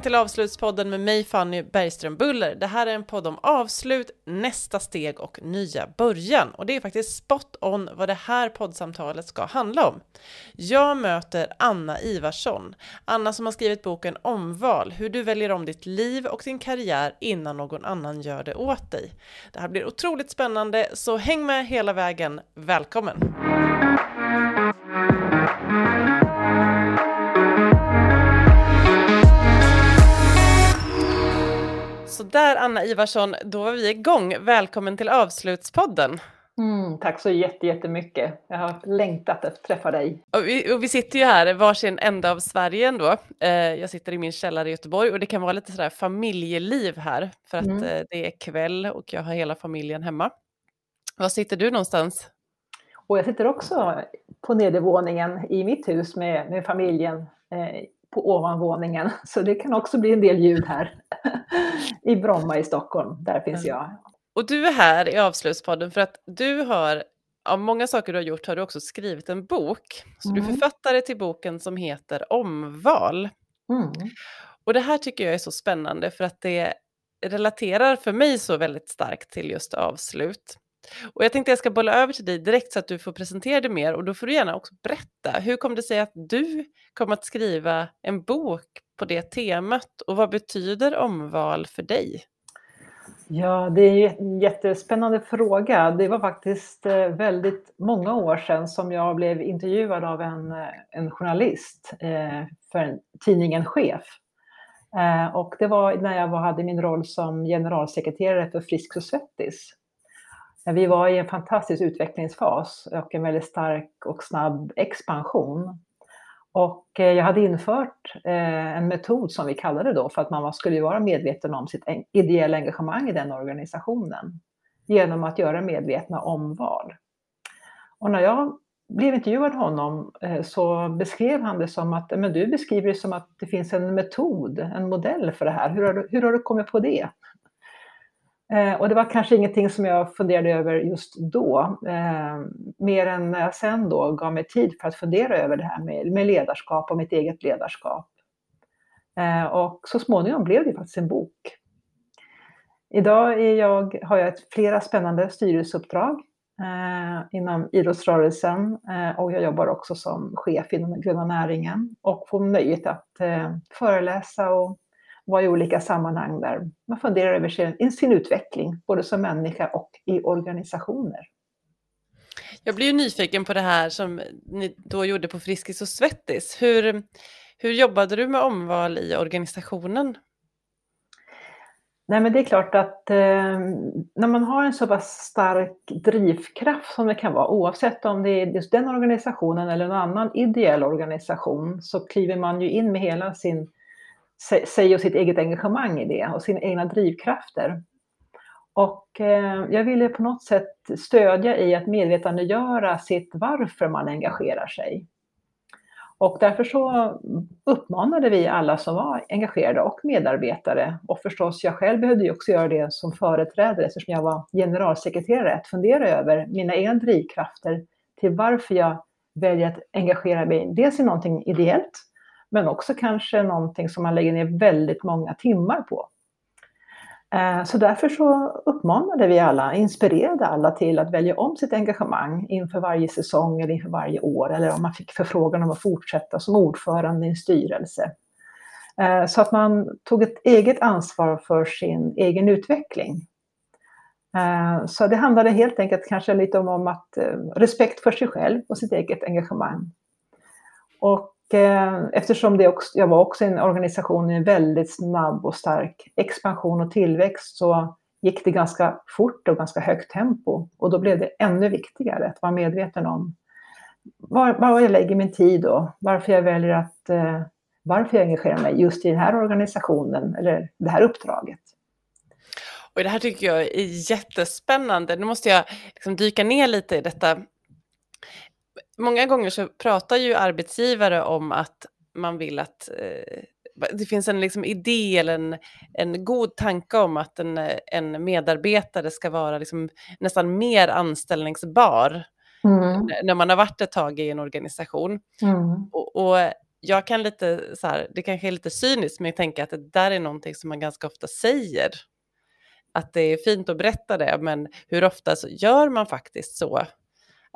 Välkommen till Avslutspodden med mig Fanny Bergström Buller. Det här är en podd om avslut, nästa steg och nya början. Och det är faktiskt spot on vad det här poddsamtalet ska handla om. Jag möter Anna Ivarsson. Anna som har skrivit boken Omval, hur du väljer om ditt liv och din karriär innan någon annan gör det åt dig. Det här blir otroligt spännande, så häng med hela vägen. Välkommen! Så där Anna Ivarsson, då var vi igång. Välkommen till Avslutspodden. Mm, tack så jättemycket. Jag har längtat att träffa dig. Och vi, och vi sitter ju här varsin ända av Sverige ändå. Eh, jag sitter i min källare i Göteborg och det kan vara lite sådär familjeliv här för att mm. eh, det är kväll och jag har hela familjen hemma. Var sitter du någonstans? Och jag sitter också på nedervåningen i mitt hus med, med familjen eh, på ovanvåningen. Så det kan också bli en del ljud här i Bromma i Stockholm. Där finns jag. Och du är här i Avslutspodden för att du har, av många saker du har gjort, har du också skrivit en bok. Så mm. du mm. författare till boken som heter Omval. Mm. Och det här tycker jag är så spännande för att det relaterar för mig så väldigt starkt till just avslut. Och jag tänkte jag ska bolla över till dig direkt så att du får presentera dig mer och då får du gärna också berätta. Hur kom det sig att du kom att skriva en bok på det temat och vad betyder omval för dig? Ja, det är en jättespännande fråga. Det var faktiskt eh, väldigt många år sedan som jag blev intervjuad av en, eh, en journalist eh, för tidningen Chef. Och det var när jag hade min roll som generalsekreterare för Frisk och Svettis. Vi var i en fantastisk utvecklingsfas och en väldigt stark och snabb expansion. Och eh, jag hade infört eh, en metod som vi kallade då för att man skulle vara medveten om sitt ideella engagemang i den organisationen genom att göra medvetna omval. Och när jag blev intervjuad honom eh, så beskrev han det som att men du beskriver det som att det finns en metod, en modell för det här. Hur har du, hur har du kommit på det? Eh, och det var kanske ingenting som jag funderade över just då, eh, mer än när jag sen då gav mig tid för att fundera över det här med, med ledarskap och mitt eget ledarskap. Eh, och så småningom blev det faktiskt en bok. Idag är jag, har jag ett, flera spännande styrelseuppdrag eh, inom idrottsrörelsen eh, och jag jobbar också som chef inom den gröna näringen och får nöjet att eh, föreläsa och vara i olika sammanhang där man funderar över sin, sin utveckling, både som människa och i organisationer. Jag blir ju nyfiken på det här som ni då gjorde på Friskis och Svettis. Hur, hur jobbade du med omval i organisationen? Nej, men det är klart att eh, när man har en så pass stark drivkraft som det kan vara, oavsett om det är just den organisationen eller en annan ideell organisation, så kliver man ju in med hela sin sig och sitt eget engagemang i det och sina egna drivkrafter. Och eh, jag ville på något sätt stödja i att medvetandegöra sitt varför man engagerar sig. Och därför så uppmanade vi alla som var engagerade och medarbetare, och förstås jag själv behövde ju också göra det som företrädare eftersom jag var generalsekreterare, att fundera över mina egna drivkrafter till varför jag väljer att engagera mig dels i någonting ideellt, men också kanske någonting som man lägger ner väldigt många timmar på. Eh, så därför så uppmanade vi alla, inspirerade alla till att välja om sitt engagemang inför varje säsong eller inför varje år, eller om man fick förfrågan om att fortsätta som ordförande i en styrelse. Eh, så att man tog ett eget ansvar för sin egen utveckling. Eh, så det handlade helt enkelt kanske lite om, om att respekt för sig själv och sitt eget engagemang. Och Eh, eftersom det också, jag var också i en organisation i en väldigt snabb och stark expansion och tillväxt så gick det ganska fort och ganska högt tempo. Och då blev det ännu viktigare att vara medveten om var, var jag lägger min tid och varför jag väljer att eh, varför jag engagerar mig just i den här organisationen eller det här uppdraget. Och det här tycker jag är jättespännande. Nu måste jag liksom dyka ner lite i detta många gånger så pratar ju arbetsgivare om att man vill att eh, det finns en liksom idé eller en, en god tanke om att en, en medarbetare ska vara liksom nästan mer anställningsbar mm. när man har varit ett tag i en organisation. Mm. Och, och, jag kan lite så här, det kanske är lite cyniskt, men jag tänker att det där är någonting som man ganska ofta säger. Att det är fint att berätta det, men hur ofta gör man faktiskt så?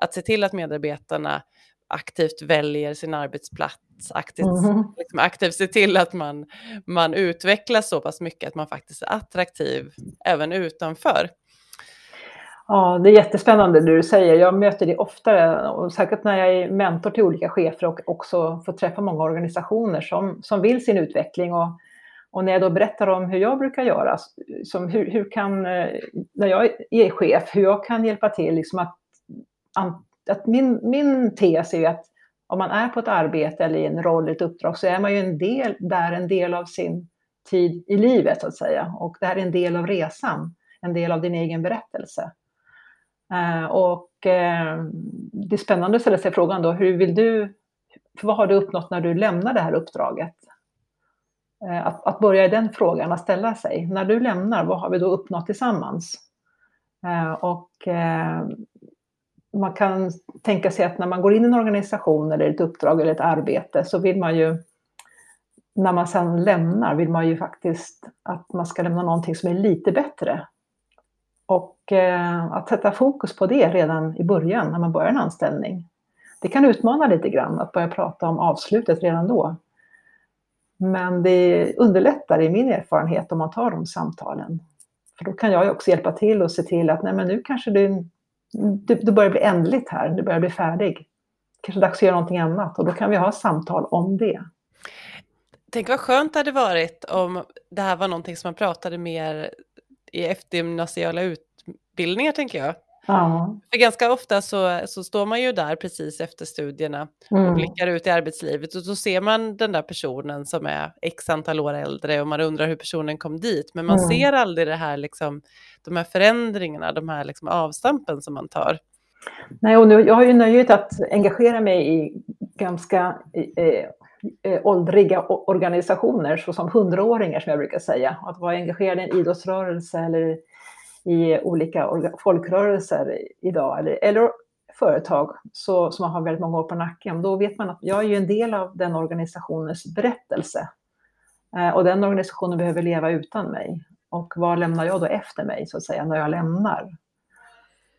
Att se till att medarbetarna aktivt väljer sin arbetsplats, aktivt, mm. liksom aktivt se till att man, man utvecklas så pass mycket att man faktiskt är attraktiv även utanför. Ja, det är jättespännande det du säger. Jag möter det oftare, och säkert när jag är mentor till olika chefer och också får träffa många organisationer som, som vill sin utveckling. Och, och när jag då berättar om hur jag brukar göra, som hur, hur kan, eh, när jag är chef, hur jag kan hjälpa till, liksom att, att min, min tes är ju att om man är på ett arbete eller i en roll, ett uppdrag, så är man ju en del, där en del av sin tid i livet, så att säga. Och det här är en del av resan, en del av din egen berättelse. Eh, och eh, det är spännande att ställa sig frågan då, hur vill du, vad har du uppnått när du lämnar det här uppdraget? Eh, att, att börja i den frågan, att ställa sig. När du lämnar, vad har vi då uppnått tillsammans? Eh, och eh, man kan tänka sig att när man går in i en organisation eller ett uppdrag eller ett arbete så vill man ju, när man sedan lämnar, vill man ju faktiskt att man ska lämna någonting som är lite bättre och eh, att sätta fokus på det redan i början när man börjar en anställning. Det kan utmana lite grann att börja prata om avslutet redan då. Men det underlättar i min erfarenhet om man tar de samtalen. För då kan jag också hjälpa till och se till att nej men nu kanske du, du, du börjar bli ändligt här, du börjar bli färdig. Kanske dags att göra någonting annat och då kan vi ha samtal om det. Tänk vad skönt det hade varit om det här var någonting som man pratade mer i eftergymnasiala utbildningar tänker jag. Ja. För ganska ofta så, så står man ju där precis efter studierna mm. och blickar ut i arbetslivet och så ser man den där personen som är x antal år äldre och man undrar hur personen kom dit. Men man mm. ser aldrig det här, liksom, de här förändringarna, de här liksom avstampen som man tar. Nej, och nu, jag har ju nöjet att engagera mig i ganska eh, åldriga organisationer, såsom hundraåringar som jag brukar säga. Att vara engagerad i en idrottsrörelse eller i olika folkrörelser idag, eller, eller företag så, som har väldigt många år på nacken, då vet man att jag är ju en del av den organisationens berättelse. Eh, och den organisationen behöver leva utan mig. Och vad lämnar jag då efter mig, så att säga, när jag lämnar?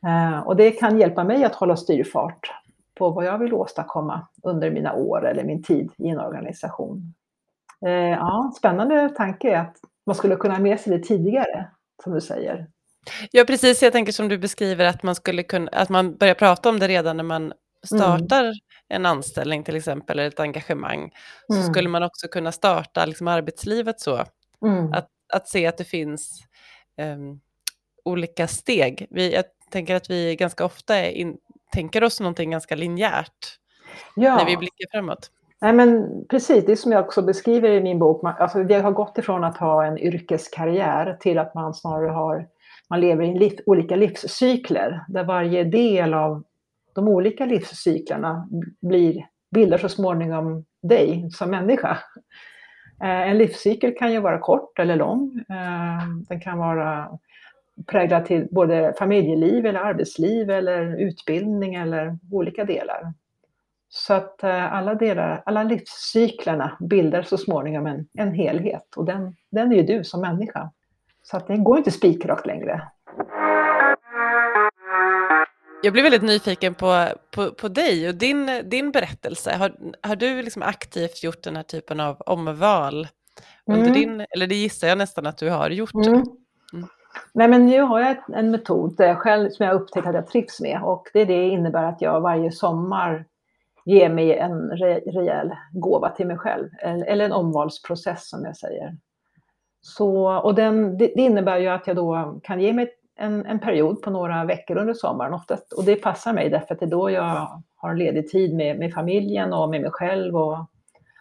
Eh, och det kan hjälpa mig att hålla styrfart på vad jag vill åstadkomma under mina år eller min tid i en organisation. Eh, ja, spännande tanke att man skulle kunna ha med sig det tidigare, som du säger. Ja, precis. Jag tänker som du beskriver att man skulle kunna, att man börjar prata om det redan när man startar mm. en anställning till exempel, eller ett engagemang. Så mm. skulle man också kunna starta liksom, arbetslivet så. Mm. Att, att se att det finns um, olika steg. Vi, jag tänker att vi ganska ofta in, tänker oss någonting ganska linjärt ja. när vi blickar framåt. Nej, men precis, det är som jag också beskriver i min bok. Alltså, det har gått ifrån att ha en yrkeskarriär till att man snarare har, man lever i liv, olika livscykler där varje del av de olika livscyklerna blir, bildar så småningom dig som människa. Eh, en livscykel kan ju vara kort eller lång. Eh, den kan vara präglad till både familjeliv eller arbetsliv eller utbildning eller olika delar. Så att eh, alla, delar, alla livscyklerna bildar så småningom en, en helhet och den, den är ju du som människa. Så att det går inte spikrakt längre. Jag blir väldigt nyfiken på, på, på dig och din, din berättelse. Har, har du liksom aktivt gjort den här typen av omval? Under mm. din, eller det gissar jag nästan att du har gjort. Mm. Mm. Nej, men nu har jag en metod själv som jag upptäckt att jag trivs med och det, det innebär att jag varje sommar ger mig en rejäl gåva till mig själv, eller en omvalsprocess som jag säger. Så, och den, det, innebär ju att jag då kan ge mig en, en period på några veckor under sommaren oftast, och det passar mig därför att det är då jag har ledig tid med, med familjen och med mig själv och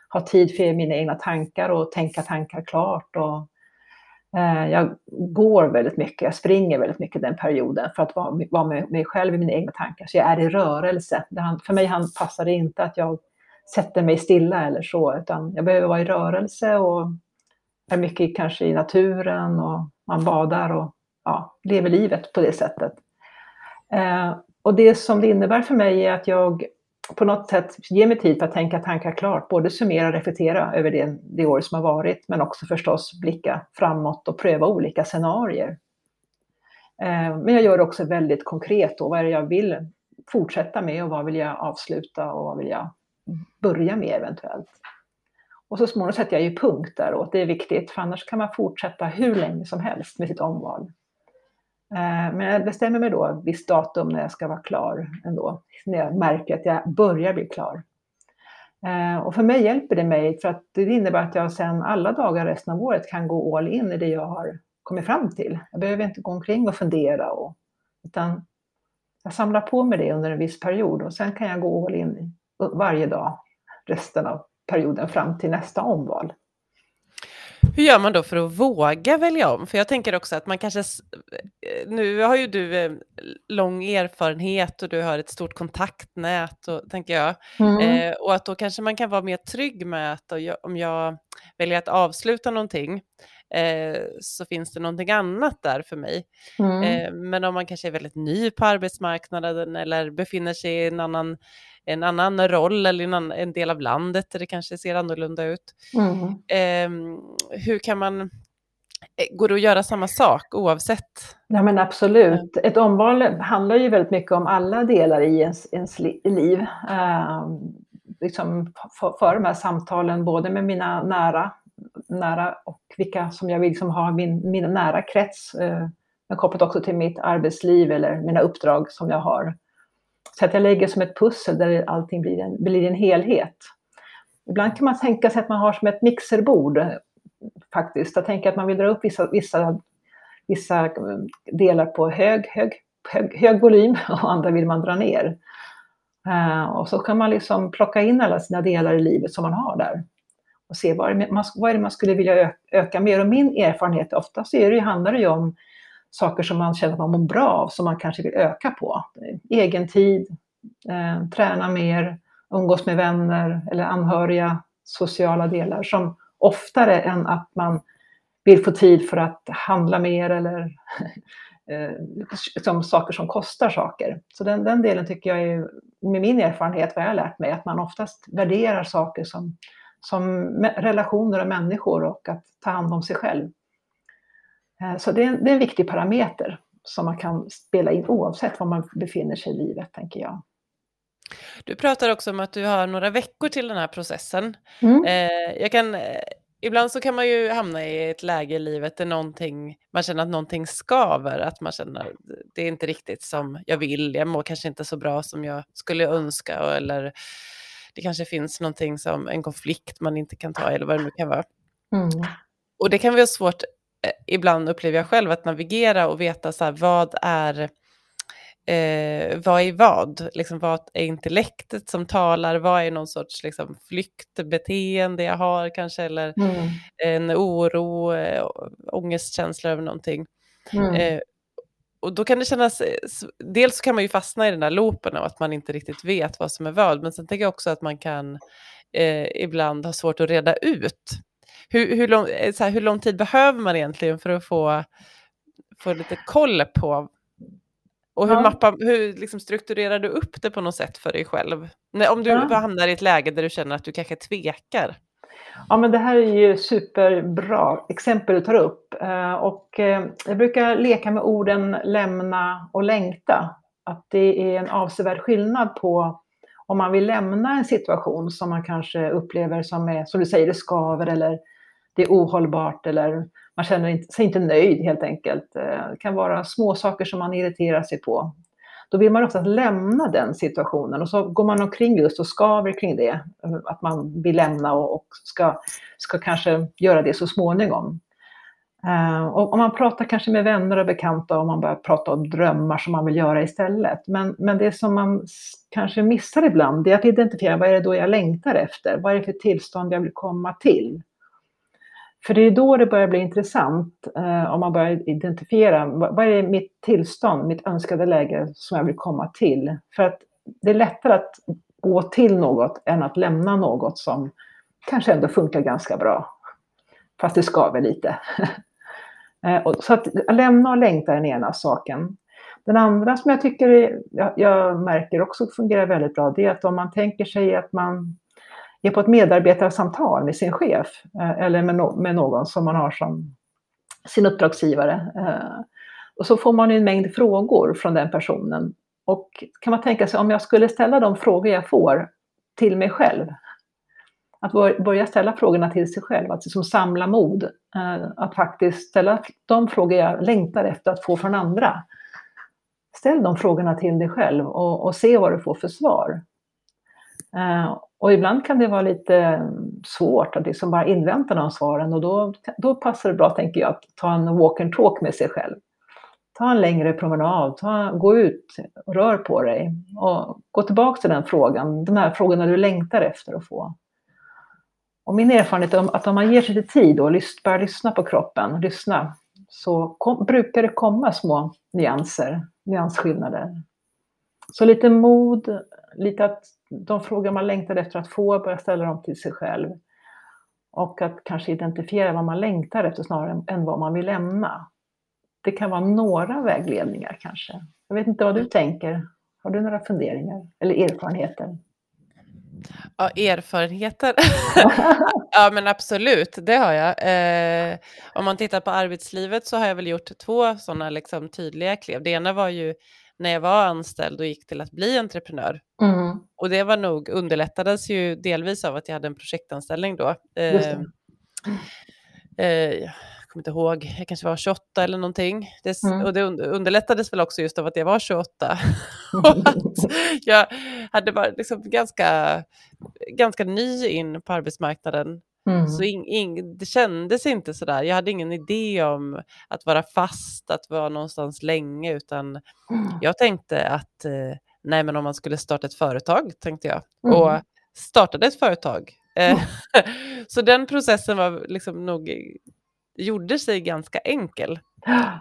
har tid för mina egna tankar och tänka tankar klart och Eh, jag går väldigt mycket, jag springer väldigt mycket den perioden för att vara med mig själv i mina egna tankar. Så jag är i rörelse. För mig passar det inte att jag sätter mig stilla eller så, utan jag behöver vara i rörelse och är mycket kanske i naturen och man badar och ja, lever livet på det sättet. Eh, och det som det innebär för mig är att jag på något sätt ger mig tid för att tänka tankar klart, både summera och reflektera över det, det år som har varit, men också förstås blicka framåt och pröva olika scenarier. Eh, men jag gör det också väldigt konkret då, vad är det jag vill fortsätta med och vad vill jag avsluta och vad vill jag börja med eventuellt. Och så småningom sätter jag ju punkt däråt. det är viktigt, för annars kan man fortsätta hur länge som helst med sitt omval. Eh, men jag bestämmer mig då ett visst datum när jag ska vara klar ändå, när jag märker att jag börjar bli klar. Eh, och för mig hjälper det mig för att det innebär att jag sen alla dagar resten av året kan gå all in i det jag har kommit fram till. Jag behöver inte gå omkring och fundera, och, utan jag samlar på mig det under en viss period och sen kan jag gå all in varje dag resten av perioden fram till nästa omval. Hur gör man då för att våga välja om? För jag tänker också att man kanske, eh, nu har ju du eh, lång erfarenhet och du har ett stort kontaktnät, och, tänker jag. Mm. Eh, och att då kanske man kan vara mer trygg med att om jag väljer att avsluta någonting, eh, så finns det någonting annat där för mig. Mm. Eh, men om man kanske är väldigt ny på arbetsmarknaden eller befinner sig i en annan en annan roll eller en, annan, en del av landet där det kanske ser annorlunda ut. Mm. Eh, hur kan man, eh, går det att göra samma sak oavsett? Ja men absolut. Ett omval handlar ju väldigt mycket om alla delar i ens, ens liv. Eh, liksom för, för de här samtalen både med mina nära, nära och vilka som jag vill liksom ha min, min nära krets. Eh, men kopplat också till mitt arbetsliv eller mina uppdrag som jag har. Så att jag lägger som ett pussel där allting blir en, blir en helhet. Ibland kan man tänka sig att man har som ett mixerbord faktiskt. Jag tänker att man vill dra upp vissa, vissa, vissa eh, delar på hög, hög, hög, hög volym och andra vill man dra ner. Uh, och så kan man liksom plocka in alla sina delar i livet som man har där och se vad, är det man, vad är det man skulle vilja öka mer. Och min erfarenhet oftast är det, handlar det ju om saker som man känner att man mår bra av, som man kanske vill öka på. Egen tid, eh, träna mer, umgås med vänner eller anhöriga, sociala delar som oftare än att man vill få tid för att handla mer eller eh, som saker som kostar saker. Så den, den delen tycker jag är, med min erfarenhet, vad jag har lärt mig, att man oftast värderar saker som, som relationer och människor och att ta hand om sig själv. Eh, så det är, det är en viktig parameter som man kan spela in oavsett var man befinner sig i livet, tänker jag. Du pratar också om att du har några veckor till den här processen. Mm. Eh, jag kan, eh, ibland så kan man ju hamna i ett läge i livet där någonting, man känner att någonting skaver, att man känner att det är inte riktigt som jag vill, jag mår kanske inte så bra som jag skulle önska, eller det kanske finns någonting som en konflikt man inte kan ta, eller vad det nu kan vara. Mm. Och det kan vara svårt ibland upplever jag själv att navigera och veta så här, vad är eh, vad är vad? Liksom, vad är intellektet som talar? Vad är någon sorts liksom, flyktbeteende jag har kanske? Eller mm. en oro, äh, ångestkänsla över någonting. Mm. Eh, och då kan det kännas, eh, dels kan man ju fastna i den där loopen av att man inte riktigt vet vad som är vad, men sen tänker jag också att man kan eh, ibland ha svårt att reda ut hur, hur, lång, eh, här, hur lång tid behöver man egentligen för att få, få lite koll på och hur, ja. mappar, hur liksom strukturerar du upp det på något sätt för dig själv? Om du ja. hamnar i ett läge där du känner att du kanske tvekar. Ja, men det här är ju superbra exempel du tar upp. Eh, och eh, jag brukar leka med orden lämna och längta. Att det är en avsevärd skillnad på om man vill lämna en situation som man kanske upplever som är, som du säger, det skaver eller det är ohållbart eller man känner sig inte nöjd helt enkelt. Eh, det kan vara små saker som man irriterar sig på. Då vill man ofta lämna den situationen och så går man omkring just och skaver kring det. Eh, att man vill lämna och ska, ska kanske göra det så småningom. Eh, och om man pratar kanske med vänner och bekanta och man börjar prata om drömmar som man vill göra istället. Men, men det som man kanske missar ibland det är att identifiera vad är det då jag längtar efter? Vad är det för tillstånd jag vill komma till? För det är då det börjar bli intressant eh, om man börjar identifiera vad, vad är mitt tillstånd, mitt önskade läge som jag vill komma till? För att det är lättare att gå till något än att lämna något som kanske ändå funkar ganska bra. Fast det skaver lite. Eh, så att lämna och längta är den ena saken. Den andra som jag tycker är, jag, jag, märker också fungerar väldigt bra, det är att om man tänker sig att man är på ett medarbetarsamtal med sin chef eh, eller med, no med någon som man har som sin uppdragsgivare. Eh, och så får man en mängd frågor från den personen. Och kan man tänka sig om jag skulle ställa de frågor jag får till mig själv. Att börja ställa frågorna till sig själv, att liksom samla mod. Eh, att faktiskt ställa de frågor jag längtar efter att få från andra. Ställ de frågorna till dig själv och, och se vad du får för svar. Och ibland kan det vara lite mm, svårt att liksom bara invänta de svaren och då, då passar det bra, tänker jag, att ta en walk and talk med sig själv. Ta en längre promenad, ta, gå ut och rör på dig och gå tillbaka till den frågan, de här frågorna du längtar efter att få. Och min erfarenhet är att om man ger sig lite tid och börjar lyssna på kroppen, lyssna, så kom, brukar det komma små nyanser, nyansskillnader. Så lite mod, lite att de frågor man längtar efter att få, börja ställa dem till sig själv. Och att kanske identifiera vad man längtar efter snarare än vad man vill lämna. Det kan vara några vägledningar kanske. Jag vet inte vad du tänker. Har du några funderingar eller erfarenheter? Ja, erfarenheter. ja, men absolut, det har jag. Eh, om man tittar på arbetslivet så har jag väl gjort två sådana liksom, tydliga klev. Det ena var ju när jag var anställd och gick till att bli entreprenör. Mm. Och det var nog, underlättades ju delvis av att jag hade en projektanställning då. Eh, eh, jag kommer inte ihåg, jag kanske var 28 eller någonting. Det, mm. Och det underlättades väl också just av att jag var 28. jag hade varit liksom ganska, ganska ny in på arbetsmarknaden Mm. Så in, in, det kändes inte sådär. Jag hade ingen idé om att vara fast, att vara någonstans länge, utan mm. jag tänkte att eh, nej, men om man skulle starta ett företag, tänkte jag. Mm. Och startade ett företag. Eh, så den processen var liksom nog, gjorde sig ganska enkel.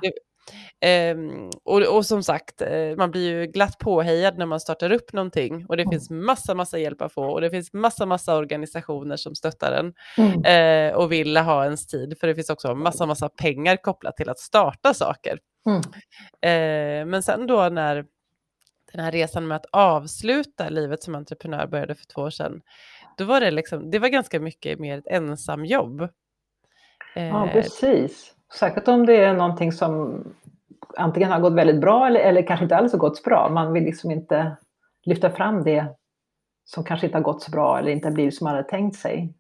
Um, och, och, som sagt, uh, man blir ju glatt påhejad när man startar upp någonting och det mm. finns massa, massa hjälp att få och det finns massa, massa organisationer som stöttar en mm. uh, och vill ha ens tid för det finns också massa, massa pengar kopplat till att starta saker. Mm. Uh, men sen då när den här resan med att avsluta livet som entreprenör började för två år sedan, då var det liksom, det var ganska mycket mer ett ensamjobb. Ja, precis. Säkert om det är någonting som antingen har gått väldigt bra eller, eller kanske inte alls har gått så bra. Man vill liksom inte lyfta fram det som kanske inte har gått så bra eller inte har blivit som man hade tänkt sig.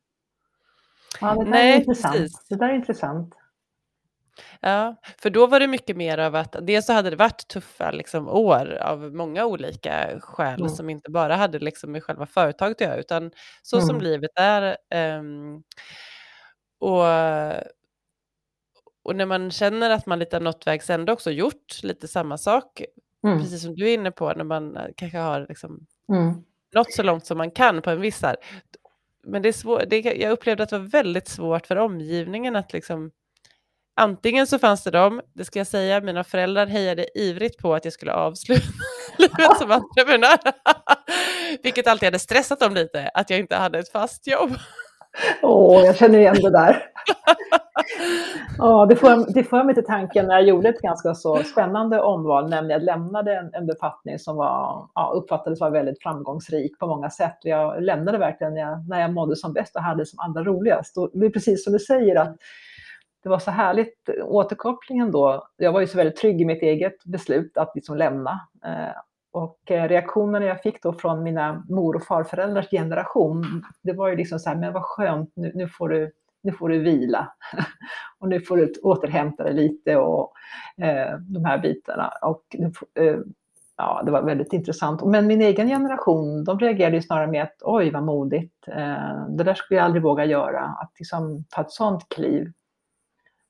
Ja, det, där Nej, är intressant. Precis. det där är intressant. Ja, för då var det mycket mer av att dels så hade det varit tuffa liksom, år av många olika skäl mm. som inte bara hade liksom, med själva företaget att göra utan så mm. som livet är. Um, och och när man känner att man lite har nått vägs ände också, gjort lite samma sak, mm. precis som du är inne på, när man eh, kanske har liksom mm. nått så långt som man kan på en viss här. Men det är svår, det, jag upplevde att det var väldigt svårt för omgivningen att liksom Antingen så fanns det de, det ska jag säga, mina föräldrar hejade ivrigt på att jag skulle avsluta livet som entreprenör. Vilket alltid hade stressat dem lite, att jag inte hade ett fast jobb. Åh, oh, jag känner igen det där. oh, det för det för mig till tanken när jag gjorde ett ganska så spännande omval, nämligen att lämnade en, en befattning som var, ja, uppfattades vara väldigt framgångsrik på många sätt. Och jag lämnade verkligen när jag, när jag mådde som bäst och hade som allra roligast. Och det är precis som du säger att det var så härligt återkopplingen då. Jag var ju så väldigt trygg i mitt eget beslut att liksom lämna. Eh, och eh, reaktionerna jag fick då från mina mor och farföräldrars generation, det var ju liksom så här, men vad skönt, nu, nu får du nu får du vila och nu får du återhämta dig lite och eh, de här bitarna. Och, eh, ja, det var väldigt intressant. Men min egen generation, de reagerade snarare med att oj vad modigt, eh, det där skulle jag aldrig våga göra, att liksom ta ett sånt kliv.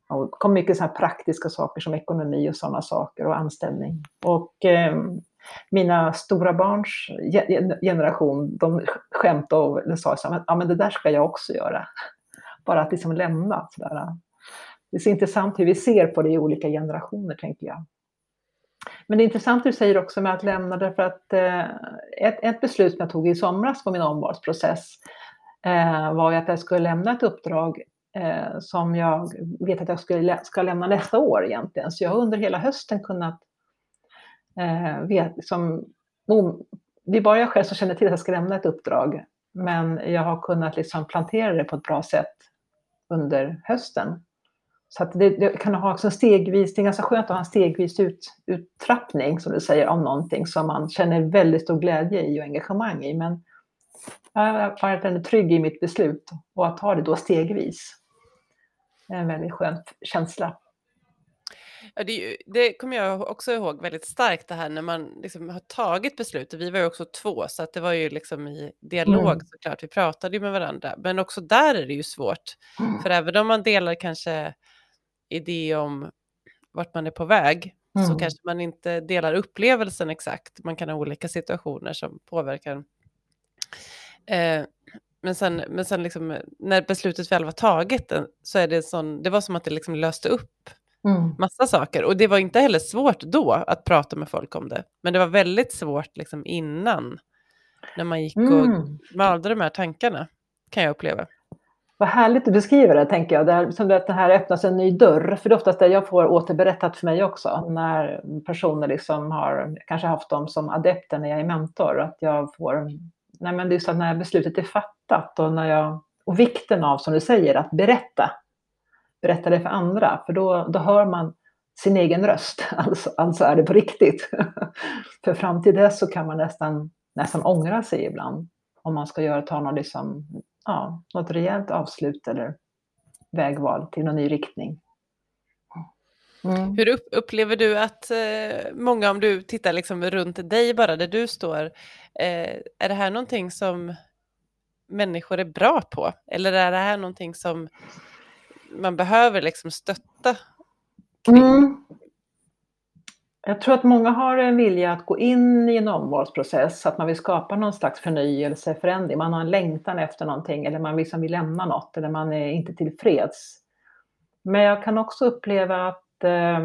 Och det kom mycket så praktiska saker som ekonomi och sådana saker och anställning. Och eh, mina stora barns generation, de skämtade och sa så här, ja men det där ska jag också göra. Bara att liksom lämna. Sådär. Det är så intressant hur vi ser på det i olika generationer, tänker jag. Men det är intressant du säger också med att lämna därför att eh, ett, ett beslut som jag tog i somras på min omvalsprocess eh, var att jag skulle lämna ett uppdrag eh, som jag vet att jag skulle, ska lämna nästa år egentligen. Så jag har under hela hösten kunnat eh, vet, som, det är bara jag själv som känner till att jag ska lämna ett uppdrag. Men jag har kunnat liksom plantera det på ett bra sätt under hösten. Så att det, det kan ha också stegvis, det är ganska skönt att ha en stegvis ut, uttrappning, som du säger, om någonting som man känner väldigt stor glädje i och engagemang i. Men jag har varit ändå trygg i mitt beslut och att ta det då stegvis. Det är en väldigt skön känsla. Ja, det, det, kommer jag också ihåg väldigt starkt det här när man liksom har tagit beslutet. Vi var ju också två så att det var ju liksom i dialog mm. såklart. Vi pratade ju med varandra. Men också där är det ju svårt. Mm. För även om man delar kanske idé om vart man är på väg mm. så kanske man inte delar upplevelsen exakt. Man kan ha olika situationer som påverkar. Eh, men sen, men sen liksom, när beslutet väl var taget så är det sån, det var som att det liksom löste upp Mm. Massa saker. Och det var inte heller svårt då att prata med folk om det. Men det var väldigt svårt liksom innan. När man gick och mm. malde de här tankarna. Kan jag uppleva. Vad härligt du beskriver det, tänker jag. Det här, som att det här öppnas en ny dörr. För det är oftast det jag får återberättat för mig också. När personer liksom har kanske haft dem som adepter när jag är mentor. Att jag får, nej men det är så att när beslutet är fattat och, när jag, och vikten av, som du säger, att berätta berätta det för andra, för då, då hör man sin egen röst. Alltså, alltså är det på riktigt. för fram till dess så kan man nästan, nästan ångra sig ibland. Om man ska göra, ta något, liksom, ja, något rejält avslut eller vägval till någon ny riktning. Mm. Hur upplever du att eh, många, om du tittar liksom runt dig bara där du står, eh, är det här någonting som människor är bra på? Eller är det här någonting som man behöver liksom stötta mm. Jag tror att många har en vilja att gå in i en omvalsprocess, att man vill skapa någon slags förnyelse, förändring. Man har en längtan efter någonting eller man liksom vill lämna något eller man är inte tillfreds. Men jag kan också uppleva att eh,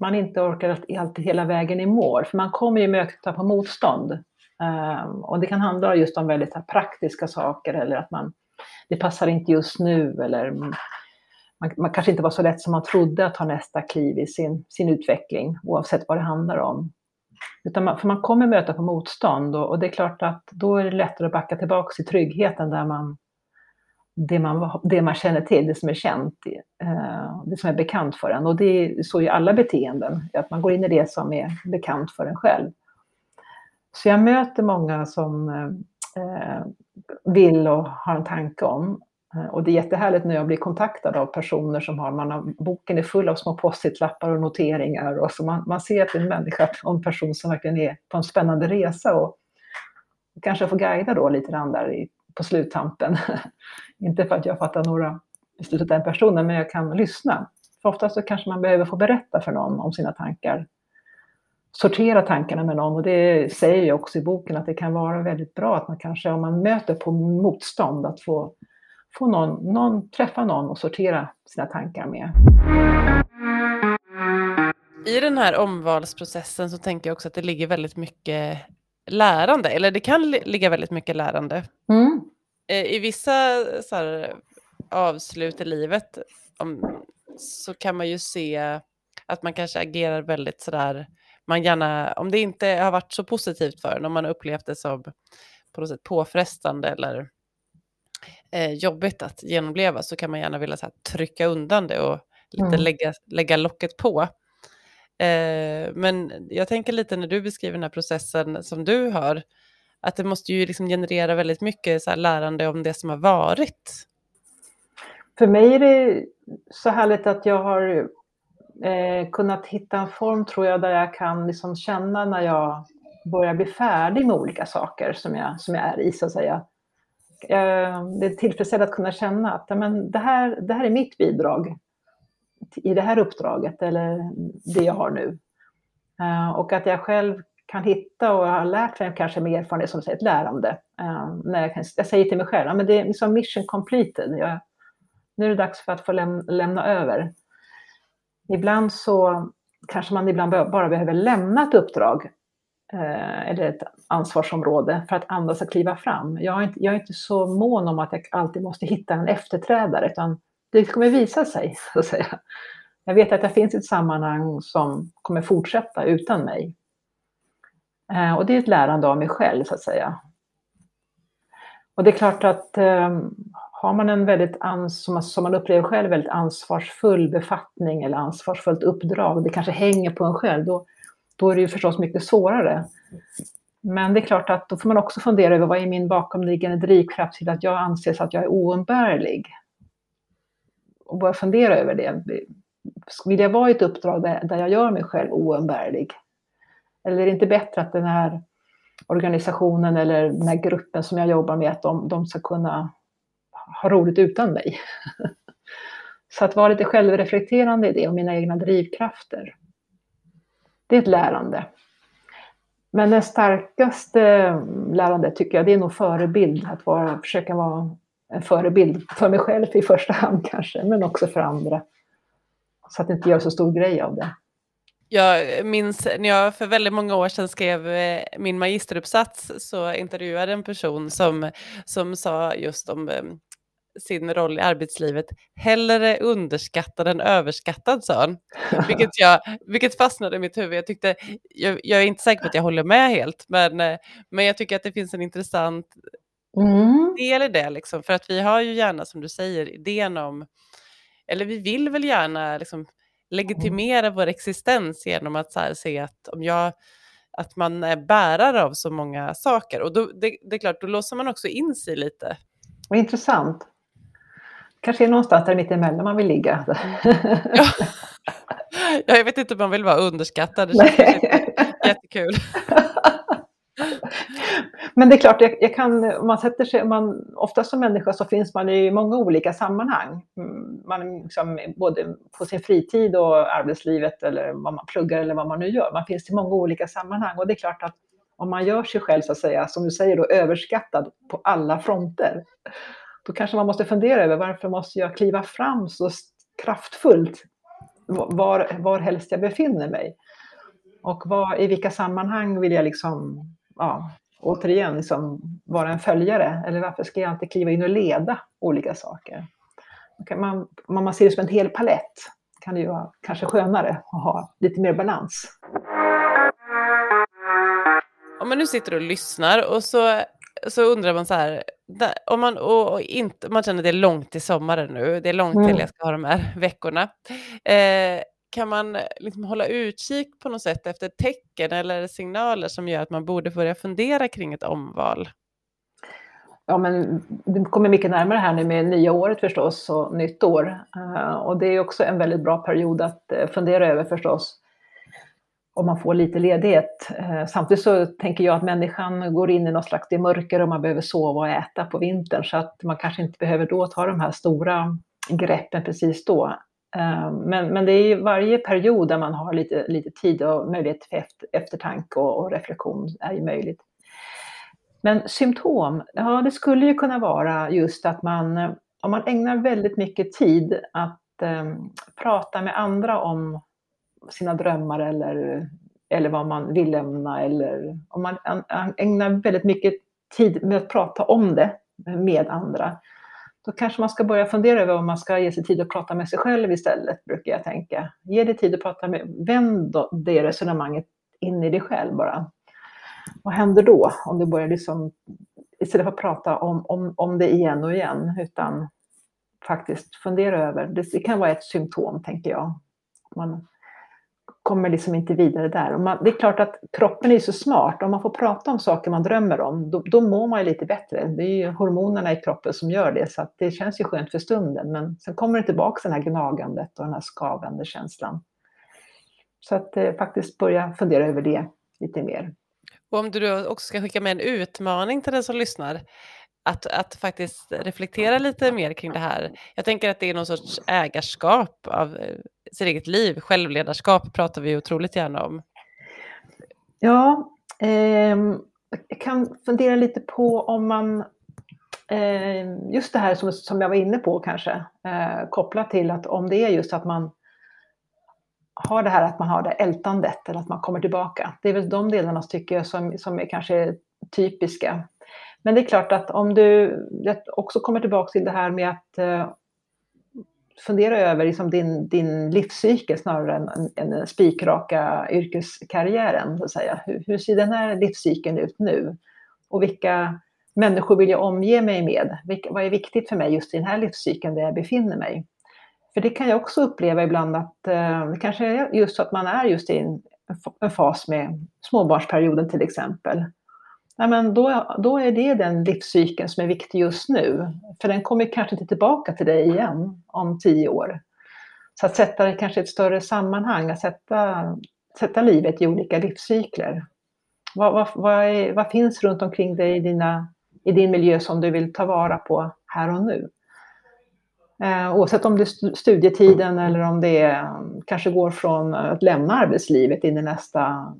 man inte orkar alltid hela vägen i mål, för man kommer ju möta på motstånd. Eh, och det kan handla just om väldigt praktiska saker eller att man, det passar inte just nu eller mm man, man, kanske inte var så lätt som man trodde att ta nästa kliv i sin, sin utveckling, oavsett vad det handlar om. Utan man, för man kommer möta på motstånd och, och, det är klart att då är det lättare att backa tillbaka till tryggheten där man det man, det man känner till, det som är känt, eh, det som är bekant för en. Och det är så i alla beteenden, att man går in i det som är bekant för en själv. Så jag möter många som eh, eh, vill och har en tanke om Eh, och det är jättehärligt när jag blir kontaktad av personer som har, man har, boken är full av små post-it-lappar och noteringar och så man, man ser att det är en människa och en person som verkligen är på en spännande resa och, och kanske får guida då lite grann där i, på sluttampen. Inte för att jag fattar några beslut åt den personen, men jag kan lyssna. För ofta så kanske man behöver få berätta för någon om sina tankar. Sortera tankarna med någon och det säger jag också i boken att det kan vara väldigt bra att man kanske om man möter på motstånd att få få någon, någon, träffa någon och sortera sina tankar med. I den här omvalsprocessen så tänker jag också att det ligger väldigt mycket lärande, eller det kan ligga väldigt mycket lärande. Mm. Eh, I vissa här, avslut i livet om, så kan man ju se att man kanske agerar väldigt sådär, man gärna, om det inte har varit så positivt för en, om man upplevt det som på något sätt påfrestande eller eh, jobbigt att genomleva så kan man gärna vilja här, trycka undan det och lite mm. lägga, lägga locket på. Eh, men jag tänker lite när du beskriver den här processen som du har, att det måste ju liksom generera väldigt mycket så här, lärande om det som har varit. För mig är det så härligt att jag har eh, kunnat hitta en form, tror jag, där jag kan liksom känna när jag börjar bli färdig med olika saker som jag, som jag är i, så att säga. Eh, det är tillfredsställande att kunna känna att men det, här, det här är mitt bidrag i det här uppdraget eller det jag har nu. Eh, och att jag själv kan hitta och har lärt mig kanske med erfarenhet som säger ett lärande. Eh, när jag, kan, jag säger till mig själv, men det är liksom mission completed. Jag, nu är det dags för att få läm, lämna över. Ibland så kanske man ibland bara behöver lämna ett uppdrag Eh, eller ett ansvarsområde för att andra ska kliva fram. Jag är, inte, jag är inte så mån om att jag alltid måste hitta en efterträdare, utan det kommer visa sig, så att säga. Jag vet att jag finns i ett sammanhang som kommer fortsätta utan mig. Eh, och det är ett lärande av mig själv så att säga. Och det är klart att ehm, har man en väldigt, som, man, som man upplever själv, väldigt ansvarsfull befattning eller ansvarsfullt uppdrag, det kanske hänger på en själv, då, då är det ju förstås mycket svårare. Men det är klart att då får man också fundera över vad är min bakomliggande drivkraft till att jag anses att jag är oumbärlig? Och börja fundera över det. Vill jag vara i ett uppdrag där, jag gör mig själv oumbärlig? Eller är det inte bättre att den här organisationen eller den här gruppen som jag jobbar med, att de, de ska kunna ha roligt utan mig? Så att vara lite självreflekterande i det och mina egna drivkrafter. Det är ett lärande. Men det starkaste lärandet tycker jag, det är nog förebild. Att vara, försöka vara en förebild för mig själv i första hand kanske, men också för andra. Så att inte gör så stor grej av det. Jag minns när jag för väldigt många år sedan skrev eh, min magisteruppsats så intervjuade en person som, som sa just om eh, sin roll i arbetslivet hellre underskattad än överskattad, sa han. Vilket, jag, vilket fastnade i mitt huvud. Jag, tyckte, jag, jag, är inte säker på att jag håller med helt, men, eh, men jag tycker att det finns en intressant mm. del i det. Liksom, för att vi har ju gärna, som du säger, idén om, eller vi vill väl gärna liksom, legitimera vår existens genom att här, se att om jag att man är bärare av så många saker. Och då, det, det är klart, då låser man också in sig lite. Vad intressant kanske är någonstans där mittemellan man vill ligga. Ja. ja, jag vet inte om man vill vara underskattad. Det känns jättekul. Men det är klart, jag, jag kan, man sätter sig, man, ofta som människa så finns man i många olika sammanhang. Mm, man liksom, både på sin fritid och arbetslivet eller vad man pluggar eller vad man nu gör. Man finns i många olika sammanhang och det är klart att om man gör sig själv så att säga, som du säger då, överskattad på alla fronter, då kanske man måste fundera över varför måste jag kliva fram så kraftfullt var, var helst jag befinner mig. Och var, i vilka sammanhang vill jag liksom, ja, återigen liksom vara en följare? Eller varför ska jag inte kliva in och leda olika saker? Man, om man ser det som en hel palett kan det ju vara kanske skönare att ha lite mer balans. Om man nu sitter och lyssnar och så så undrar man så här, om man, och inte, man känner att det är långt till sommaren nu, det är långt mm. till jag ska ha de här veckorna. Eh, kan man liksom hålla utkik på något sätt efter tecken eller signaler som gör att man borde börja fundera kring ett omval? Ja, men det kommer mycket närmare här nu med nya året förstås och nytt år. Uh, och det är också en väldigt bra period att uh, fundera över förstås om man får lite ledighet. Eh, samtidigt så tänker jag att människan går in i något slags mörker och man behöver sova och äta på vintern så att man kanske inte behöver då ta de här stora greppen precis då. Eh, men, men det är ju varje period där man har lite, lite tid och möjlighet till efter, eftertanke och, och reflektion är ju möjligt. Men symptom, ja det skulle ju kunna vara just att man, eh, om man ägnar väldigt mycket tid att eh, prata med andra om sina drömmar eller, eller vad man vill lämna eller om man ägnar väldigt mycket tid med att prata om det med andra, då kanske man ska börja fundera över om man ska ge sig tid att prata med sig själv istället, brukar jag tänka. Ge dig tid att prata med, vänd det resonemanget in i dig själv bara. Vad händer då om du börjar liksom, istället för att prata om, om, om det igen och igen, utan faktiskt fundera över, det, det kan vara ett symptom tänker jag. Man kommer liksom inte vidare där. Och man, det är klart att kroppen är så smart. Om man får prata om saker man drömmer om, då, då mår man ju lite bättre. Det är ju hormonerna i kroppen som gör det, så det känns ju skönt för stunden. Men sen kommer det tillbaka, den här gnagandet och den här skavande känslan. Så att eh, faktiskt börja fundera över det lite mer. Och om du då också ska skicka med en utmaning till den som lyssnar, att, att faktiskt reflektera lite mer kring det här. Jag tänker att det är någon sorts ägarskap av eh, sitt eget liv. Självledarskap pratar vi otroligt gärna om. Ja, eh, jag kan fundera lite på om man eh, just det här som, som jag var inne på kanske, eh, kopplat till att om det är just att man har det här att man har det ältandet eller att man kommer tillbaka. Det är väl de delarna tycker jag som, som är kanske typiska. Men det är klart att om du också kommer tillbaka till det här med att eh, fundera över liksom din, din livscykel snarare än, än den spikraka yrkeskarriären. Så att säga. Hur, hur ser den här livscykeln ut nu? Och vilka människor vill jag omge mig med? Vilka, vad är viktigt för mig just i den här livscykeln där jag befinner mig? För det kan jag också uppleva ibland att eh, det kanske är just så att man är just i en, en fas med småbarnsperioden till exempel. Ja, men då, då är det den livscykeln som är viktig just nu. För den kommer kanske inte tillbaka till dig igen om tio år. Så att sätta det kanske i ett större sammanhang, att sätta, sätta livet i olika livscykler. Vad, vad, vad, är, vad finns runt omkring dig i, dina, i din miljö som du vill ta vara på här och nu? Eh, oavsett om det är studietiden eller om det är, kanske går från att lämna arbetslivet in i nästa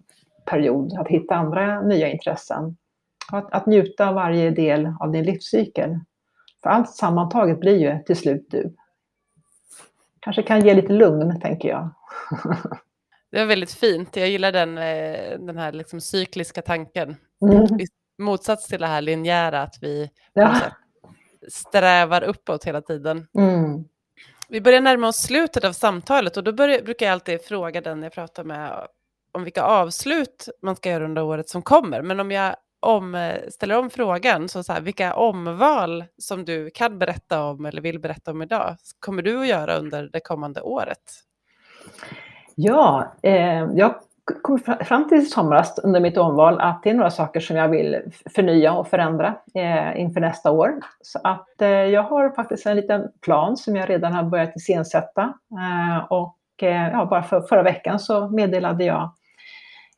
period, att hitta andra nya intressen. Att, att njuta av varje del av din livscykel. För allt sammantaget blir ju till slut du. Kanske kan ge lite lugn, tänker jag. Det var väldigt fint. Jag gillar den, eh, den här liksom cykliska tanken. Mm. Motsats till det här linjära, att vi ja. strävar uppåt hela tiden. Mm. Vi börjar närma oss slutet av samtalet och då börjar, brukar jag alltid fråga den jag pratar med om vilka avslut man ska göra under året som kommer. Men om jag om, eh, ställer om frågan, så, så här, vilka omval som du kan berätta om eller vill berätta om idag, kommer du att göra under det kommande året? Ja, eh, jag kom fram till i somras under mitt omval att det är några saker som jag vill förnya och förändra eh, inför nästa år. Så att eh, jag har faktiskt en liten plan som jag redan har börjat iscensätta. Eh, och eh, ja, bara för, förra veckan så meddelade jag Eh,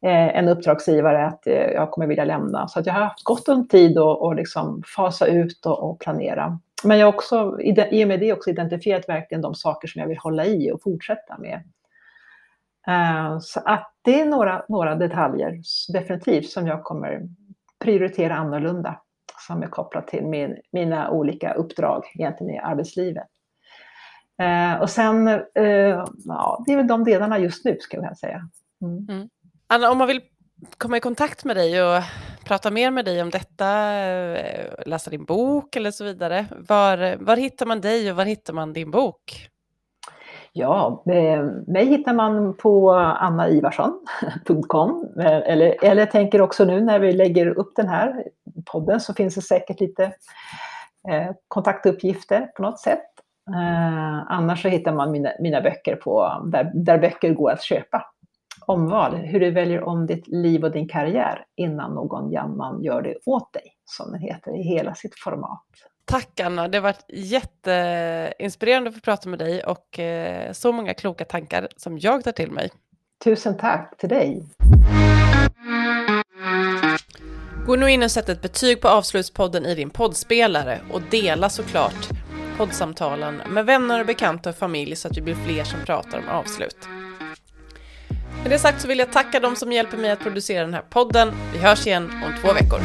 Eh, en uppdragsgivare att eh, jag kommer vilja lämna. Så att jag har haft gott om tid att och liksom fasa ut och, och, planera. Men jag har också, i och med det också identifierat verkligen de saker som jag vill hålla i och fortsätta med. Eh, så att det är några, några detaljer definitivt som jag kommer prioritera annorlunda som är kopplat till min, mina olika uppdrag egentligen i arbetslivet. och sen, ja, det är väl de delarna just nu skulle jag säga. Mm. Mm. Anna, om man vill komma i kontakt med dig och prata mer med dig om detta, eh, läsa din bok eller så vidare, var, var hittar man dig och var hittar man din bok? Ja, eh, mig hittar man på annaivarsson.com eh, eller, eller jag tänker också nu när vi lägger upp den här podden så finns det säkert lite kontaktuppgifter på något sätt. Annars så hittar man mina, mina böcker på där, där böcker går att köpa omval, hur du väljer om ditt liv och din karriär innan någon annan gör det åt dig, som den heter i hela sitt format. Tack Anna, det har varit jätteinspirerande att få prata med dig och eh, så många kloka tankar som jag tar till mig. Tusen tack till dig. Gå nu in och sätt ett betyg på Avslutspodden i din poddspelare och dela såklart poddsamtalen med vänner och bekanta och familj så att vi blir fler som pratar om avslut. Med det sagt så vill jag tacka dem som hjälper mig att producera den här podden. Vi hörs igen om två veckor.